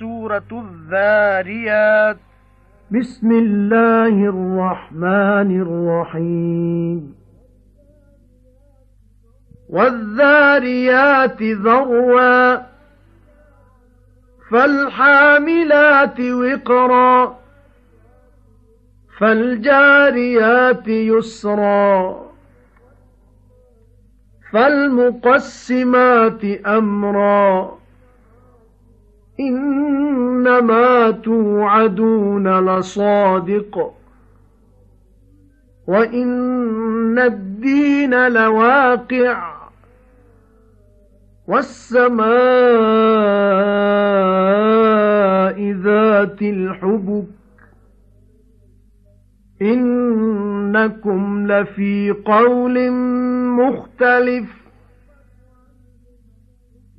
سورة الذاريات. بسم الله الرحمن الرحيم. والذاريات ذروا فالحاملات وقرا فالجاريات يسرا فالمقسمات أمرا إنما توعدون لصادق. وإن الدين لواقع. وَالسَّمَاءِ ذَاتِ الْحُبُكِ. إِنَّكُمْ لَفِي قَوْلٍ مُخْتَلِفٍ.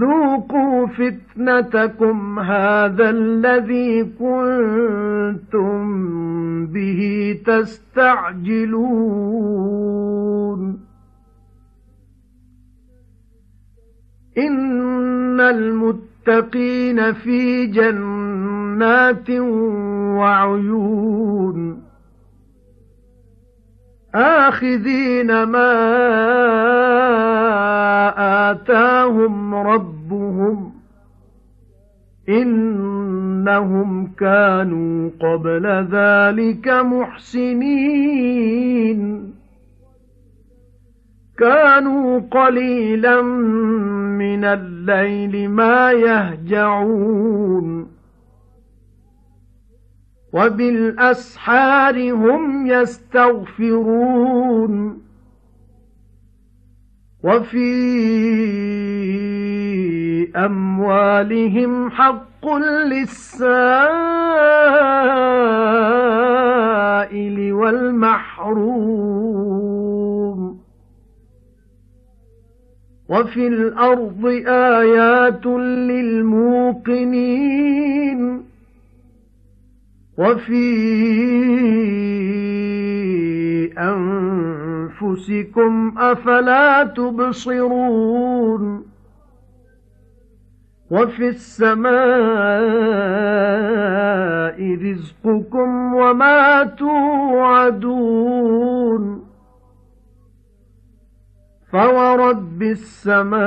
ذُوقُوا فِتْنَتَكُمْ هَذَا الَّذِي كُنتُم بِهِ تَسْتَعْجِلُونَ. إِنَّ الْمُتَّقِينَ فِي جَنَّاتٍ وَعُيُونٍ. آخِذِينَ مَا آتَاهُمْ رَبُّهُمْ إِنَّهُمْ كَانُوا قَبْلَ ذَلِكَ مُحْسِنِينَ. كَانُوا قَلِيلًا مِنَ اللَّيْلِ مَا يَهْجَعُونَ. وَبِالْأَسْحَارِ هُمْ يَسْتَغْفِرُونَ. وَفِي أَمْوَالِهِمْ حَقٌّ لِلسَّائِلِ وَالْمَحْرُومِ. وَفِي الْأَرْضِ آيَاتٌ لِلْمُوقِنِينَ. وَفِي أَنفُسِكُمْ أَفَلَا تُبْصِرُونَ وَفِي السَّمَاءِ رِزْقُكُمْ وَمَا تُوعَدُونَ فَوَرَبِّ السَّمَاءِ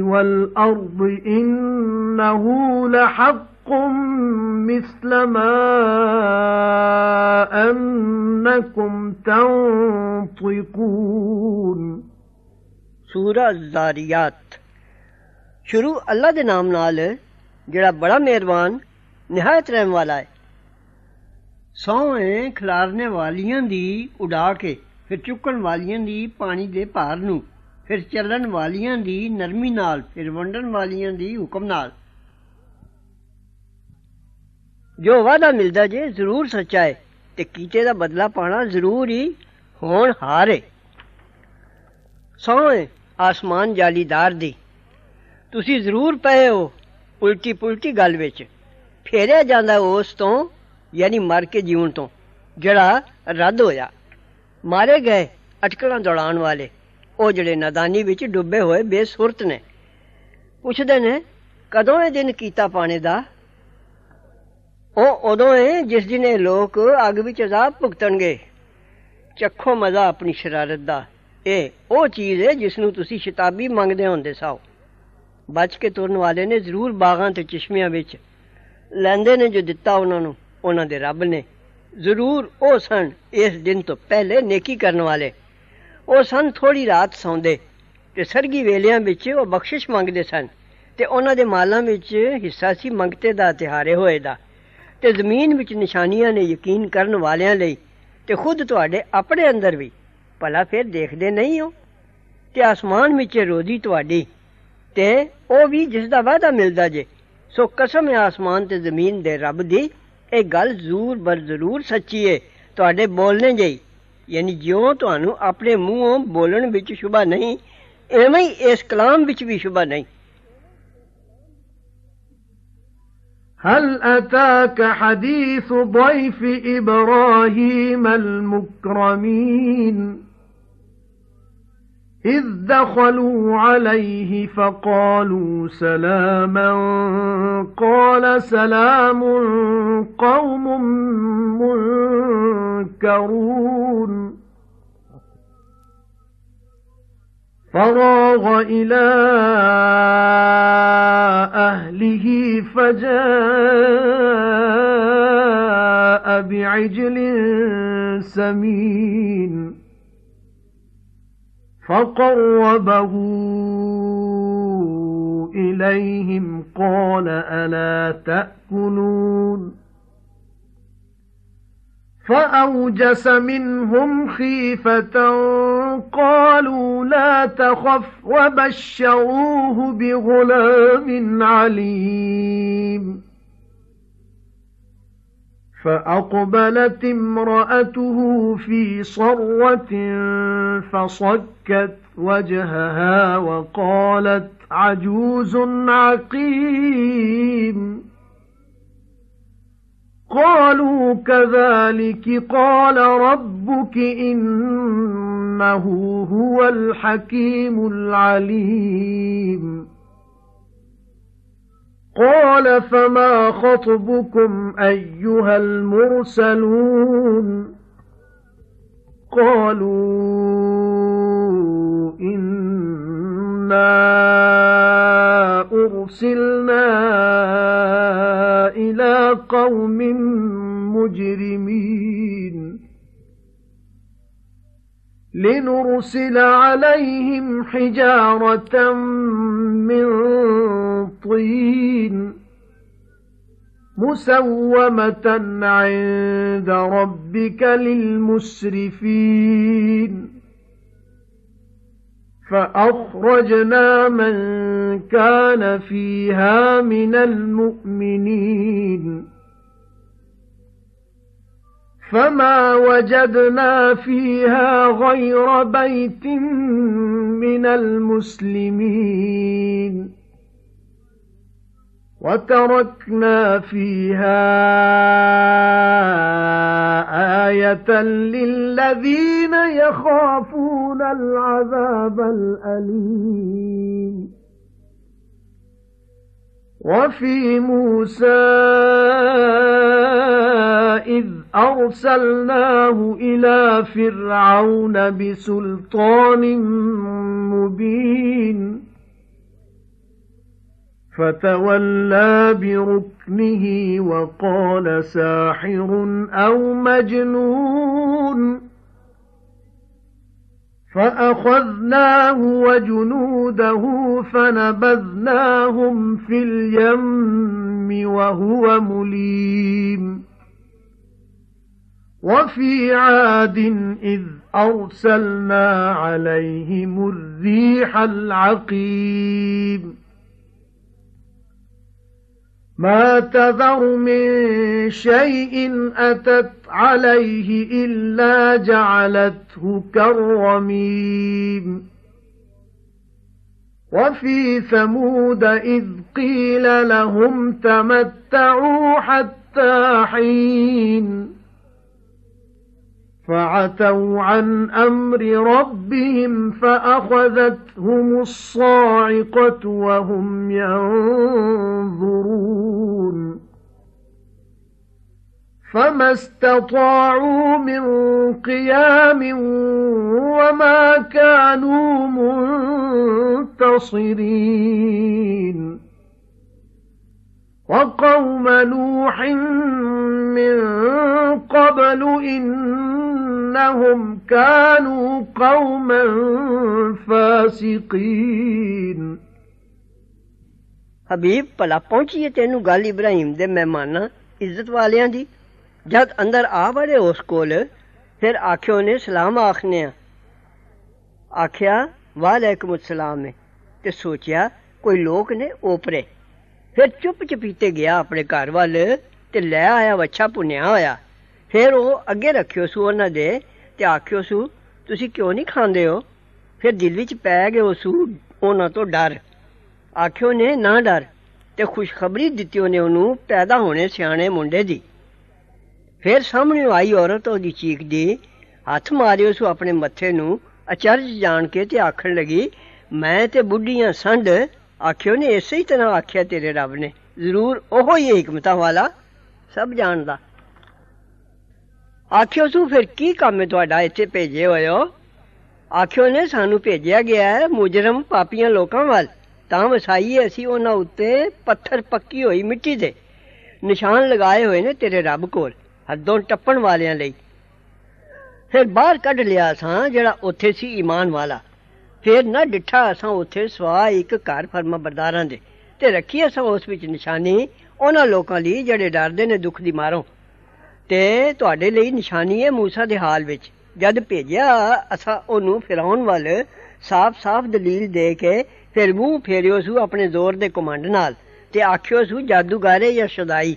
وَالْأَرْضِ إِنَّهُ لَحَقٌّ حَقٌّ مِثْلَ مَا أَنَّكُمْ تَنطِقُونَ ਸੂਰਾ ਜ਼ਾਰੀਆਤ ਸ਼ੁਰੂ ਅੱਲਾ ਦੇ ਨਾਮ ਨਾਲ ਜਿਹੜਾ ਬੜਾ ਮਿਹਰਬਾਨ ਨਿਹਾਇਤ ਰਹਿਮ ਵਾਲਾ ਹੈ ਸੌਂ ਖਿਲਾਰਨੇ ਵਾਲੀਆਂ ਦੀ ਉਡਾ ਕੇ ਫਿਰ ਚੁੱਕਣ ਵਾਲੀਆਂ ਦੀ ਪਾਣੀ ਦੇ ਭਾਰ ਨੂੰ ਫਿਰ ਚੱਲਣ ਵਾਲੀਆਂ ਦੀ ਨਰਮੀ ਨਾਲ ਫਿਰ ਵੰਡਣ ਵਾਲੀਆਂ ਦੀ ਹੁਕਮ ਨਾਲ ਜੋ ਵਾਦਾ ਮਿਲਦਾ ਜੇ, ਜ਼ਰੂਰ ਸੱਚਾ ਹੈ ਤੇ ਕੀਤੇ ਦਾ ਬਦਲਾ ਪਾਣਾ ਜ਼ਰੂਰ ਹੀ ਹੋਣ ਹਾਰੇ ਸੋਹਣੇ ਆਸਮਾਨ ਜਾਲੀਦਾਰ ਦੀ। ਤੁਸੀਂ ਜ਼ਰੂਰ ਪਏ ਹੋ ਉਲਟੀ ਪੁਲਟੀ ਗੱਲ ਵਿੱਚ। ਫੇਰਿਆ ਜਾਂਦਾ ਉਸ ਤੋਂ, ਯਾਨੀ ਮਰ ਕੇ ਜੀਵਨ ਤੋਂ, ਜਿਹੜਾ ਰੱਦ ਹੋਇਆ। ਮਾਰੇ ਗਏ ਅਟਕਲਾਂ ਦੌੜਾਉਣ ਵਾਲੇ। ਉਹ ਜਿਹੜੇ ਨਦਾਨੀ ਵਿੱਚ ਡੁੱਬੇ ਹੋਏ ਬੇਸੁਰਤ ਨੇ। ਪੁੱਛਦੇ ਨੇ, ਕਦੋਂ ਇਹ ਦਿਨ ਕੀਤਾ ਪਾਣੇ ਦਾ? ਉਹ ਉਦੋਂ ਹੈ ਜਿਸ ਦਿਨ ਇਹ ਲੋਕ ਅੱਗ ਵਿੱਚ ਅਜ਼ਾਬ ਭੁਗਤਣਗੇ। ਚੱਖੋ ਮਜ਼ਾ ਆਪਣੀ ਸ਼ਰਾਰਤ ਦਾ। ਇਹ ਉਹ ਚੀਜ਼ ਹੈ ਜਿਸ ਨੂੰ ਤੁਸੀਂ ਸ਼ਿਤਾਬੀ ਮੰਗਦੇ ਹੁੰਦੇ ਸਾਓ। ਬਚ ਕੇ ਤੁਰਨ ਵਾਲੇ ਨੇ ਜ਼ਰੂਰ ਬਾਗਾਂ ਤੇ ਚਸ਼ਮਿਆਂ ਵਿੱਚ ਲੈਂਦੇ ਨੇ ਜੋ ਦਿੱਤਾ ਉਹਨਾਂ ਨੂੰ, ਉਹਨਾਂ ਦੇ ਰੱਬ ਨੇ। ਜ਼ਰੂਰ ਉਹ ਸਨ ਇਸ ਦਿਨ ਤੋਂ ਪਹਿਲੇ ਨੇਕੀ ਕਰਨ ਵਾਲੇ। ਉਹ ਸਨ ਥੋੜੀ ਰਾਤ ਸੌਂਦੇ ਤੇ ਸਰਗੀ ਵੇਲਿਆਂ ਵਿੱਚ ਉਹ ਬਖਸ਼ਿਸ਼ ਮੰਗਦੇ ਸਨ ਤੇ ਉਹਨਾਂ ਦੇ ਮਾਲਾਂ ਵਿੱਚ ਹਿੱਸਾ ਸੀ ਮੰਗਤੇ ਦਾ, ਤਿਹਾਰੇ ਹੋਏ ਦਾ। ਤੇ ਜ਼ਮੀਨ ਵਿੱਚ ਨਿਸ਼ਾਨੀਆਂ ਨੇ ਯਕੀਨ ਕਰਨ ਵਾਲਿਆਂ ਲਈ ਤੇ ਖੁਦ ਤੁਹਾਡੇ ਆਪਣੇ ਅੰਦਰ ਵੀ। ਭਲਾ ਫਿਰ ਦੇਖਦੇ ਨਹੀਂ ਹੋ? ਤੇ ਆਸਮਾਨ ਵਿੱਚ ਰੋਜ਼ੀ ਤੁਹਾਡੀ ਤੇ ਉਹ ਵੀ ਜਿਸ ਦਾ ਵਾਅਦਾ ਮਿਲਦਾ ਜੇ, ਸੋ ਕਸਮ ਹੈ ਆਸਮਾਨ ਤੇ ਜ਼ਮੀਨ ਦੇ ਰੱਬ ਦੀ। ਇਹ ਗੱਲ ਜ਼ਰੂਰ ਬਰ ਜ਼ਰੂਰ ਸੱਚੀ ਹੈ ਤੁਹਾਡੇ ਬੋਲਣੇ ਜਈ। ਯਾਨੀ ਜਿਉਂ ਤੁਹਾਨੂੰ ਆਪਣੇ ਮੂੰਹੋਂ ਬੋਲਣ ਵਿੱਚ ਸ਼ੁਭਾ ਨਹੀਂ, ਐਵੇਂ ਹੀ ਇਸ ਕਲਾਮ ਵਿੱਚ ਵੀ ਸ਼ੁਭਾ ਨਹੀਂ। هل أتاك حديث ضيف إبراهيم المكرمين؟ إذ دخلوا عليه فقالوا سلاما قال سلام قوم منكرون. فراغ إلى أهله فجاء بعجل سمين فَقَرَّبَهُ إِلَيْهِمْ قَالَ أَلَا تَأْكُلُونَ فَأَوْجَسَ مِنْهُمْ خِيفَةً قَالُوا لَا تَخَفْ وَبَشَّرُوهُ بِغُلَامٍ عَلِيمٍ. فَأَقْبَلَتِ امْرَأَتُهُ فِي صَرَّةٍ فَصَكَّتْ وَجْهَهَا وَقَالَتْ عَجُوزٌ عَقِيمٌ. قَالُوا كَذَلِكِ قَالَ رَبُّكِ إِنَّهُ هُوَ الْحَكِيمُ الْعَلِيمُ. قَالَ فَمَا خَطْبُكُمْ أَيُّهَا الْمُرْسَلُونَ؟ قَالُوا إِنَّا أُرْسِلْنَا قَوْمٍ مُجْرِمِينَ. لِنُرْسِلَ عَلَيْهِمْ حِجَارَةً مِّن طِينٍ مُّسَوَّمَةً عِندَ رَبِّكَ لِلْمُسْرِفِينَ. فَأَخْرَجْنَا مَن كَانَ فِيهَا مِنَ الْمُؤْمِنِينَ. فَمَا وَجَدْنَا فِيهَا غَيْرَ بَيْتٍ مِنَ الْمُسْلِمِينَ. وَتَرَكْنَا فِيهَا آيَةً لِّلَّذِينَ يَخَافُونَ الْعَذَابَ الْأَلِيمَ. وَفِي مُوسَى إِذْ أَرْسَلْنَاهُ إِلَى فِرْعَوْنَ بِسُلْطَانٍ مُبِينٍ فَتَوَلَّى بِرُكْنِهِ وَقَالَ سَاحِرٌ أَوْ مَجْنُونٌ فَأَخَذْنَاهُ وَجُنُودَهُ فَنَبَذْنَاهُمْ فِي الْيَمِّ وَهُوَ مُلِيمٌ وَفِي عَادٍ إِذْ أَرْسَلْنَا عَلَيْهِمُ الرِّيحَ الْعَقِيمَ مَا تَذَرُ مِن شَيْءٍ أَتَتْ عَلَيْهِ إِلَّا جَعَلَتْهُ كَالرَّمِيمِ. وَفِي ثَمُودَ إِذْ قِيلَ لَهُمْ تَمَتَّعُوا حَتَّىٰ حِينٍ فَعَتَوْا عَنْ أَمْرِ رَبِّهِمْ فَأَخَذَتْهُمُ الصَّاعِقَةُ وَهُمْ يَنظُرُونَ. فَمَا اسْتَطَاعُوا مِنْ قِيَامٍ وَمَا كَانُوا مُنْتَصِرِينَ. وَقَوْمَ نُوحٍ مِنْ قَبْلُ إِنَّهُمْ كَانُوا قَوْمًا فَاسِقِينَ ਹਬੀਬ ਭਲਾ ਪਹੁੰਚੀਏ ਤੈਨੂੰ ਗੱਲ ਇਬਰਾਹੀਮ ਦੇ ਮਹਿਮਾਨਾਂ ਇੱਜ਼ਤ ਵਾਲਿਆਂ ਦੀ ਜਦ ਅੰਦਰ ਆ ਵੜੇ ਉਸ ਕੋਲ ਫਿਰ ਆਖਿਓ ਨੇ ਸਲਾਮ ਆਖਨੇ ਆ ਆਖਿਆ ਵਾਲੇਕੁਮ ਅਸਲਾਮ ਤੇ ਸੋਚਿਆ ਕੋਈ ਲੋਕ ਨੇ ਓਪਰੇ ਫਿਰ ਚੁੱਪ ਚਪੀਤੇ ਗਿਆ ਆਪਣੇ ਘਰ ਵੱਲ ਤੇ ਲੈ ਆਇਆ ਵੱਛਾ ਪੁੰਨਿਆ ਹੋਇਆ ਫਿਰ ਉਹ ਅੱਗੇ ਰੱਖਿਓ ਸੂ ਉਹਨਾਂ ਦੇ ਤੇ ਆਖਿਓ ਸੂ, ਤੁਸੀਂ ਕਿਉਂ ਨਹੀਂ ਖਾਂਦੇ ਹੋ? ਫਿਰ ਦਿਲ ਵਿੱਚ ਪੈ ਗਿਆ ਸੂ ਉਹਨਾਂ ਤੋਂ ਡਰ। ਆਖਿਓ ਨੇ, ਨਾ ਡਰ। ਤੇ ਖੁਸ਼ਖਬਰੀ ਦਿੱਤੀ ਉਹਨੇ ਉਹਨੂੰ ਪੈਦਾ ਹੋਣੇ ਸਿਆਣੇ ਮੁੰਡੇ ਦੀ। ਫਿਰ ਸਾਹਮਣੇ ਆਈ ਔਰਤ ਉਹਦੀ ਚੀਕਦੀ ਹੱਥ ਮਾਰਿਓ ਸੂ ਆਪਣੇ ਮੱਥੇ ਨੂੰ, ਅਚਰਜ ਜਾਣ ਕੇ ਤੇ ਆਖਣ ਲੱਗੀ, ਮੈਂ ਤੇ ਬੁੱਢੀਆਂ ਸੰਢ ਆਖਿਓ ਨੇ ਇਸੇ ਹੀ ਤਰ੍ਹਾਂ ਆਖਿਆ ਤੇਰੇ ਰੱਬ ਨੇ। ਜ਼ਰੂਰ ਉਹੋ ਹੀ ਹਕਮਤਾਂ ਵਾਲਾ, ਸਭ ਜਾਣਦਾ। ਆਖਿਓ, ਸੂ ਫਿਰ ਕੀ ਕੰਮ ਹੈ ਤੁਹਾਡਾ? ਇੱਥੇ ਭੇਜੇ ਹੋਏ ਹੋ। ਆਖਿਓ ਨੇ ਸਾਨੂੰ ਭੇਜਿਆ ਗਿਆ ਹੈ ਮੁਜਰਮ ਪਾਪੀਆਂ ਲੋਕਾਂ ਵੱਲ। ਤਾਂ ਵਸਾਈਏ ਅਸੀਂ ਉਹਨਾਂ ਉੱਤੇ ਪੱਥਰ ਪੱਕੀ ਹੋਈ ਮਿੱਟੀ ਦੇ। ਨਿਸ਼ਾਨ ਲਗਾਏ ਹੋਏ ਨੇ ਤੇਰੇ ਰੱਬ ਕੋਲ, ਹੱਦੋਂ ਟੱਪਣ ਵਾਲਿਆਂ ਲਈ। ਫਿਰ ਬਾਹਰ ਕੱਢ ਲਿਆ ਸਾਂ ਜਿਹੜਾ ਉੱਥੇ ਸੀ ਈਮਾਨ ਵਾਲਾ। ਫਿਰ ਨਾ ਡਿੱਠਾ ਅਸਾਂ ਉੱਥੇ ਸਵਾ ਇੱਕ ਘਰ ਫਰਮਾ ਬਰਦਾਰਾਂ ਦੇ। ਤੇ ਰੱਖੀ ਅਸਾਂ ਉਸ ਵਿੱਚ ਨਿਸ਼ਾਨੀ, ਉਹਨਾਂ ਲੋਕਾਂ ਲਈ ਜਿਹੜੇ ਡਰਦੇ ਨੇ ਦੁੱਖ ਦੀ ਮਾਰੋਂ। ਤੇ ਤੁਹਾਡੇ ਲਈ ਨਿਸ਼ਾਨੀ ਹੈ موسی ਦੇ ਹਾਲ ਵਿੱਚ ਜਦ ਭੇਜਿਆ ਅਸਾਂ ਉਹਨੂੰ ਫਿਰੌਨ ਵੱਲ ਸਾਫ਼-ਸਾਫ਼ ਦਲੀਲ ਦੇ ਕੇ ਫਿਰ ਮੂੰਹ ਫੇਰਿਓ ਸੂ ਆਪਣੇ ਜ਼ੋਰ ਦੇ ਕਮਾਂਡ ਨਾਲ ਤੇ ਆਖਿਓ ਸੂ ਜਾਦੂਗਾਰੇ ਜਾਂ ਸ਼ਦਾਈ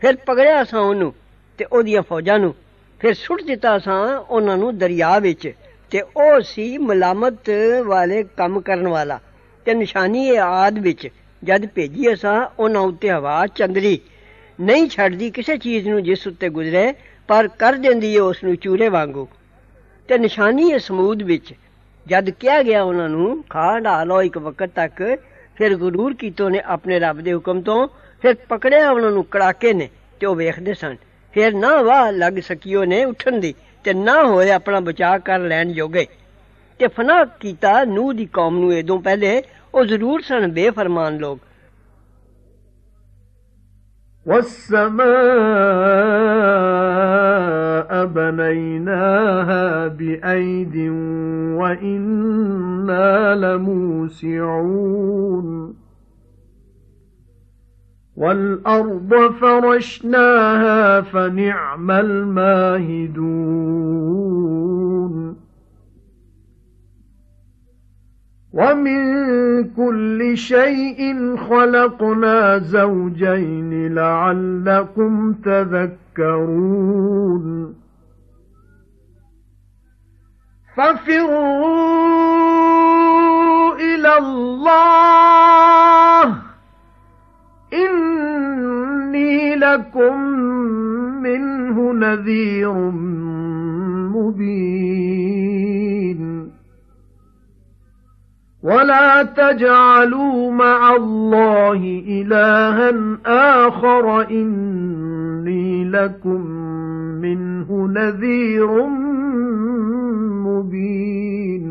ਫਿਰ ਪਕੜਿਆ ਅਸਾਂ ਉਹਨੂੰ ਤੇ ਉਹਦੀਆਂ ਫੌਜਾਂ ਨੂੰ ਫਿਰ ਸੁੱਟ ਦਿੱਤਾ ਅਸਾਂ ਉਹਨਾਂ ਨੂੰ ਦਰਿਆ ਵਿੱਚ ਤੇ ਉਹ ਸੀ ਮਲਾਮਤ ਵਾਲੇ ਕੰਮ ਕਰਨ ਵਾਲਾ ਤੇ ਨਿਸ਼ਾਨੀ ਇਹ ਆਦ ਵਿੱਚ ਜਦ ਭੇਜੀ ਅਸਾਂ ਉਹਨਾਂ ਉੱਤੇ ਹਵਾ ਚੰਦਰੀ ਨਹੀਂ ਛੱਡਦੀ ਕਿਸੇ ਚੀਜ਼ ਨੂੰ ਜਿਸ ਉੱਤੇ ਗੁਜ਼ਰੇ, ਪਰ ਕਰ ਦਿੰਦੀ ਏ ਉਸ ਨੂੰ ਚੂਰੇ ਵਾਂਗੂ। ਤੇ ਨਿਸ਼ਾਨੀ ਹੈ ਸਮੂਦ ਵਿੱਚ, ਜਦ ਕਿਹਾ ਗਿਆ ਉਹਨਾਂ ਨੂੰ, ਖਾ ਢਾਲੋ ਇੱਕ ਵਕਤ ਤੱਕ, ਫਿਰ ਗਰੂਰ ਕੀਤੋ ਨੇ ਆਪਣੇ ਰੱਬ ਦੇ ਹੁਕਮ ਤੋਂ, ਫਿਰ ਪਕੜਿਆ ਉਹਨਾਂ ਨੂੰ ਕੜਾਕੇ ਨੇ, ਤੇ ਉਹ ਵੇਖਦੇ ਸਨ। ਫਿਰ ਨਾ ਵਾਹ ਲੱਗ ਸਕਿਓ ਨੇ ਉੱਠਣ ਦੀ, ਤੇ ਨਾ ਹੋਏ ਆਪਣਾ ਬਚਾਅ ਕਰ ਲੈਣ ਜੋਗੇ। ਤੇ ਫਨਾ ਕੀਤਾ ਨੂਹ ਦੀ ਕੌਮ ਨੂੰ ਇਦੋਂ ਪਹਿਲੇ ਉਹ ਜ਼ਰੂਰ ਸਨ ਬੇਫਰਮਾਨ ਲੋਕ। والسماء بنيناها بأيد وإنا لموسعون. والأرض فرشناها فنعم الماهدون. ومن كل شيء خلقنا زوجين لعلكم تذكرون ففروا إلى الله إني لكم منه نذير مبين ولا تجعلوا مع الله إلها آخر إني لكم منه نذير مبين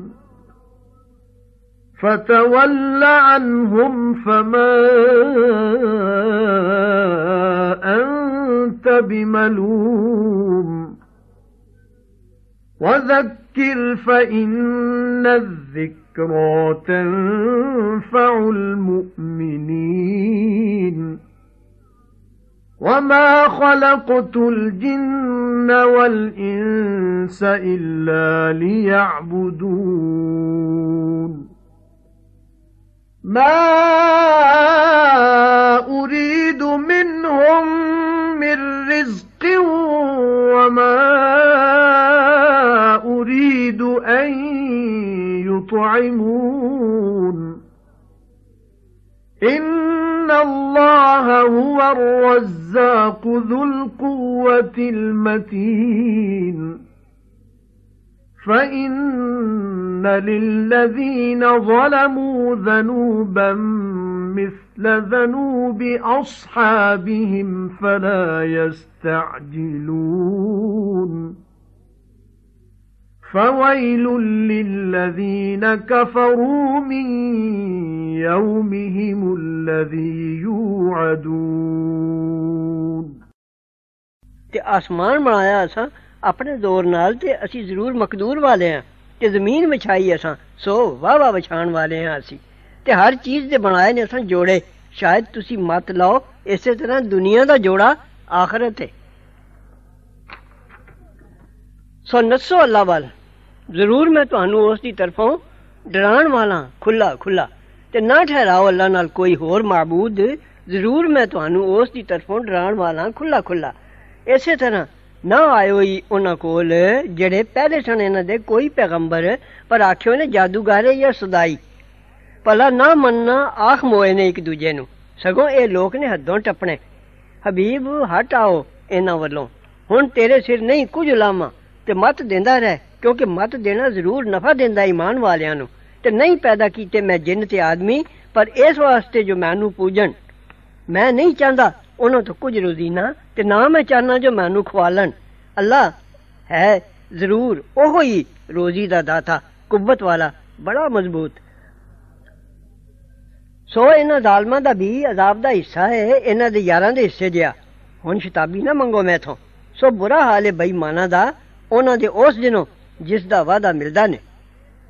فَتَوَلَّ عَنْهُمْ فَمَا أَنْتَ بِمَلُومٍ. وَذَكِّرْ فَإِنَّ الذِّكْرَى تَنفَعُ الْمُؤْمِنِينَ. وَمَا خَلَقْتُ الْجِنَّ وَالْإِنسَ إِلَّا لِيَعْبُدُونِ. مَا أُرِيدُ مِنْهُمْ مِنْ رِزْقٍ وَمَا أُرِيدُ أَنْ يُطْعِمُونَ إِنَّ اللَّهَ هُوَ الرَّزَّاقُ ذُو الْقُوَّةِ الْمَتِينُ فَإِنَّ لِلَّذِينَ ظَلَمُوا ذَنُوبًا مِثْلَ ذَنُوبِ أَصْحَابِهِمْ فَلَا يَسْتَعْجِلُونَ فَوَيْلٌ لِلَّذِينَ كَفَرُوا مِنْ يَوْمِهِمُ الَّذِي يُوعَدُونَ کہ آسمان بنایا اسا ਆਪਣੇ ਜ਼ੋਰ ਨਾਲ ਤੇ ਅਸੀਂ ਜ਼ਰੂਰ ਮਕਦੂਰ ਵਾਲੇ ਆ ਤੇ ਜ਼ਮੀਨ ਵਿਛਾਈ ਅਸਾਂ, ਸੋ ਵਾਹ ਵਾਹ ਵਿਛਾਣ ਵਾਲੇ ਹਾਂ ਅਸੀਂ। ਤੇ ਹਰ ਚੀਜ਼ ਦੇ ਬਣਾਏ ਨੇ ਅਸਾਂ ਜੋੜੇ। ਸ਼ਾਇਦ ਤੁਸੀਂ ਮਤ ਲਾਓ, ਇਸੇ ਤਰ੍ਹਾਂ ਦੁਨੀਆ ਦਾ ਜੋੜਾ ਆਖਰਤ ਹੈ। ਸੋ ਨਸੋ ਅੱਲਾ ਵੱਲ। ਜ਼ਰੂਰ ਮੈਂ ਤੁਹਾਨੂੰ ਉਸ ਦੀ ਤਰਫੋਂ ਡਰਾਉਣ ਵਾਲਾ ਖੁੱਲਾ ਖੁੱਲਾ ਤੇ ਨਾ ਠਹਿਰਾਓ ਅੱਲਾ ਨਾਲ ਕੋਈ ਹੋਰ ਮਾਬੂਦ। ਜ਼ਰੂਰ ਮੈਂ ਤੁਹਾਨੂੰ ਉਸ ਦੀ ਤਰਫੋਂ ਡਰਾਉਣ ਵਾਲਾ ਖੁੱਲਾ ਖੁੱਲਾ ਇਸੇ ਤਰ੍ਹਾਂ ਨਾ ਆਇਓ ਹੀ ਉਹਨਾਂ ਕੋਲ, ਜਿਹੜੇ ਪਹਿਲੇ ਸਨ ਇਹਨਾਂ ਦੇ ਕੋਈ ਪੈਗੰਬਰ, ਪਰ ਆਖਿਓ ਨੇ ਜਾਦੂਗਾਰੇ ਜਾਂ ਸਦਾਈ। ਭਲਾ ਨਾ ਮੰਨਣਾ, ਆਖ ਮੋਏ ਨੇ ਇੱਕ ਦੂਜੇ ਨੂੰ। ਸਗੋਂ ਇਹ ਲੋਕ ਨੇ ਹੱਦੋਂ ਟੱਪਣੇ। ਹਬੀਬ, ਹਟ ਆਓ ਇਹਨਾਂ ਵੱਲੋਂ। ਹੁਣ ਤੇਰੇ ਸਿਰ ਨਹੀਂ ਕੁਝ ਲਾਮਾ ਤੇ ਮਤ ਦਿੰਦਾ ਰਹਿ, ਕਿਉਂਕਿ ਮਤ ਦੇਣਾ ਜ਼ਰੂਰ ਨਫਾ ਦਿੰਦਾ ਈਮਾਨ ਵਾਲਿਆਂ ਨੂੰ। ਤੇ ਨਹੀਂ ਪੈਦਾ ਕੀਤੇ ਮੈਂ ਜਿੰਨ ਤੇ ਆਦਮੀ, ਪਰ ਇਸ ਵਾਸਤੇ ਜੋ ਮੈਨੂੰ ਪੂਜਣ। ਮੈਂ ਨਹੀਂ ਚਾਹੁੰਦਾ ਉਹਨਾਂ ਤੋਂ ਕੁਝ ਰੋਜ਼ੀਨਾ ਤੇ ਨਾ ਮੈਂ ਚਾਹਨਾ ਜੋ ਮੈਨੂੰ ਖਵਾਲਣ ਅੱਲਾ ਹੈ ਜ਼ਰੂਰ ਉਹ ਹੀ ਰੋਜ਼ੀ ਦਾ ਦਾਤਾ ਕੁਵਤ ਵਾਲਾ ਬੜਾ ਮਜ਼ਬੂਤ ਸੋ ਇਹਨਾਂ ਜ਼ਾਲਮਾਂ ਦਾ ਵੀ ਅਜ਼ਾਬ ਦਾ ਹਿੱਸਾ ਹੈ ਇਹਨਾਂ ਦੇ ਯਾਰਾਂ ਦੇ ਹਿੱਸੇ ਜਿਆ ਹੁਣ ਸ਼ਤਾਬੀ ਨਾ ਮੰਗੋ ਮੈਥੋਂ ਸੋ ਬੁਰਾ ਹਾਲ ਹੈ ਬੇਈਮਾਨਾਂ ਦਾ ਉਹਨਾਂ ਦੇ ਉਸ ਦਿਨੋਂ ਜਿਸ ਦਾ ਵਾਦਾ ਮਿਲਦਾ ਨੇ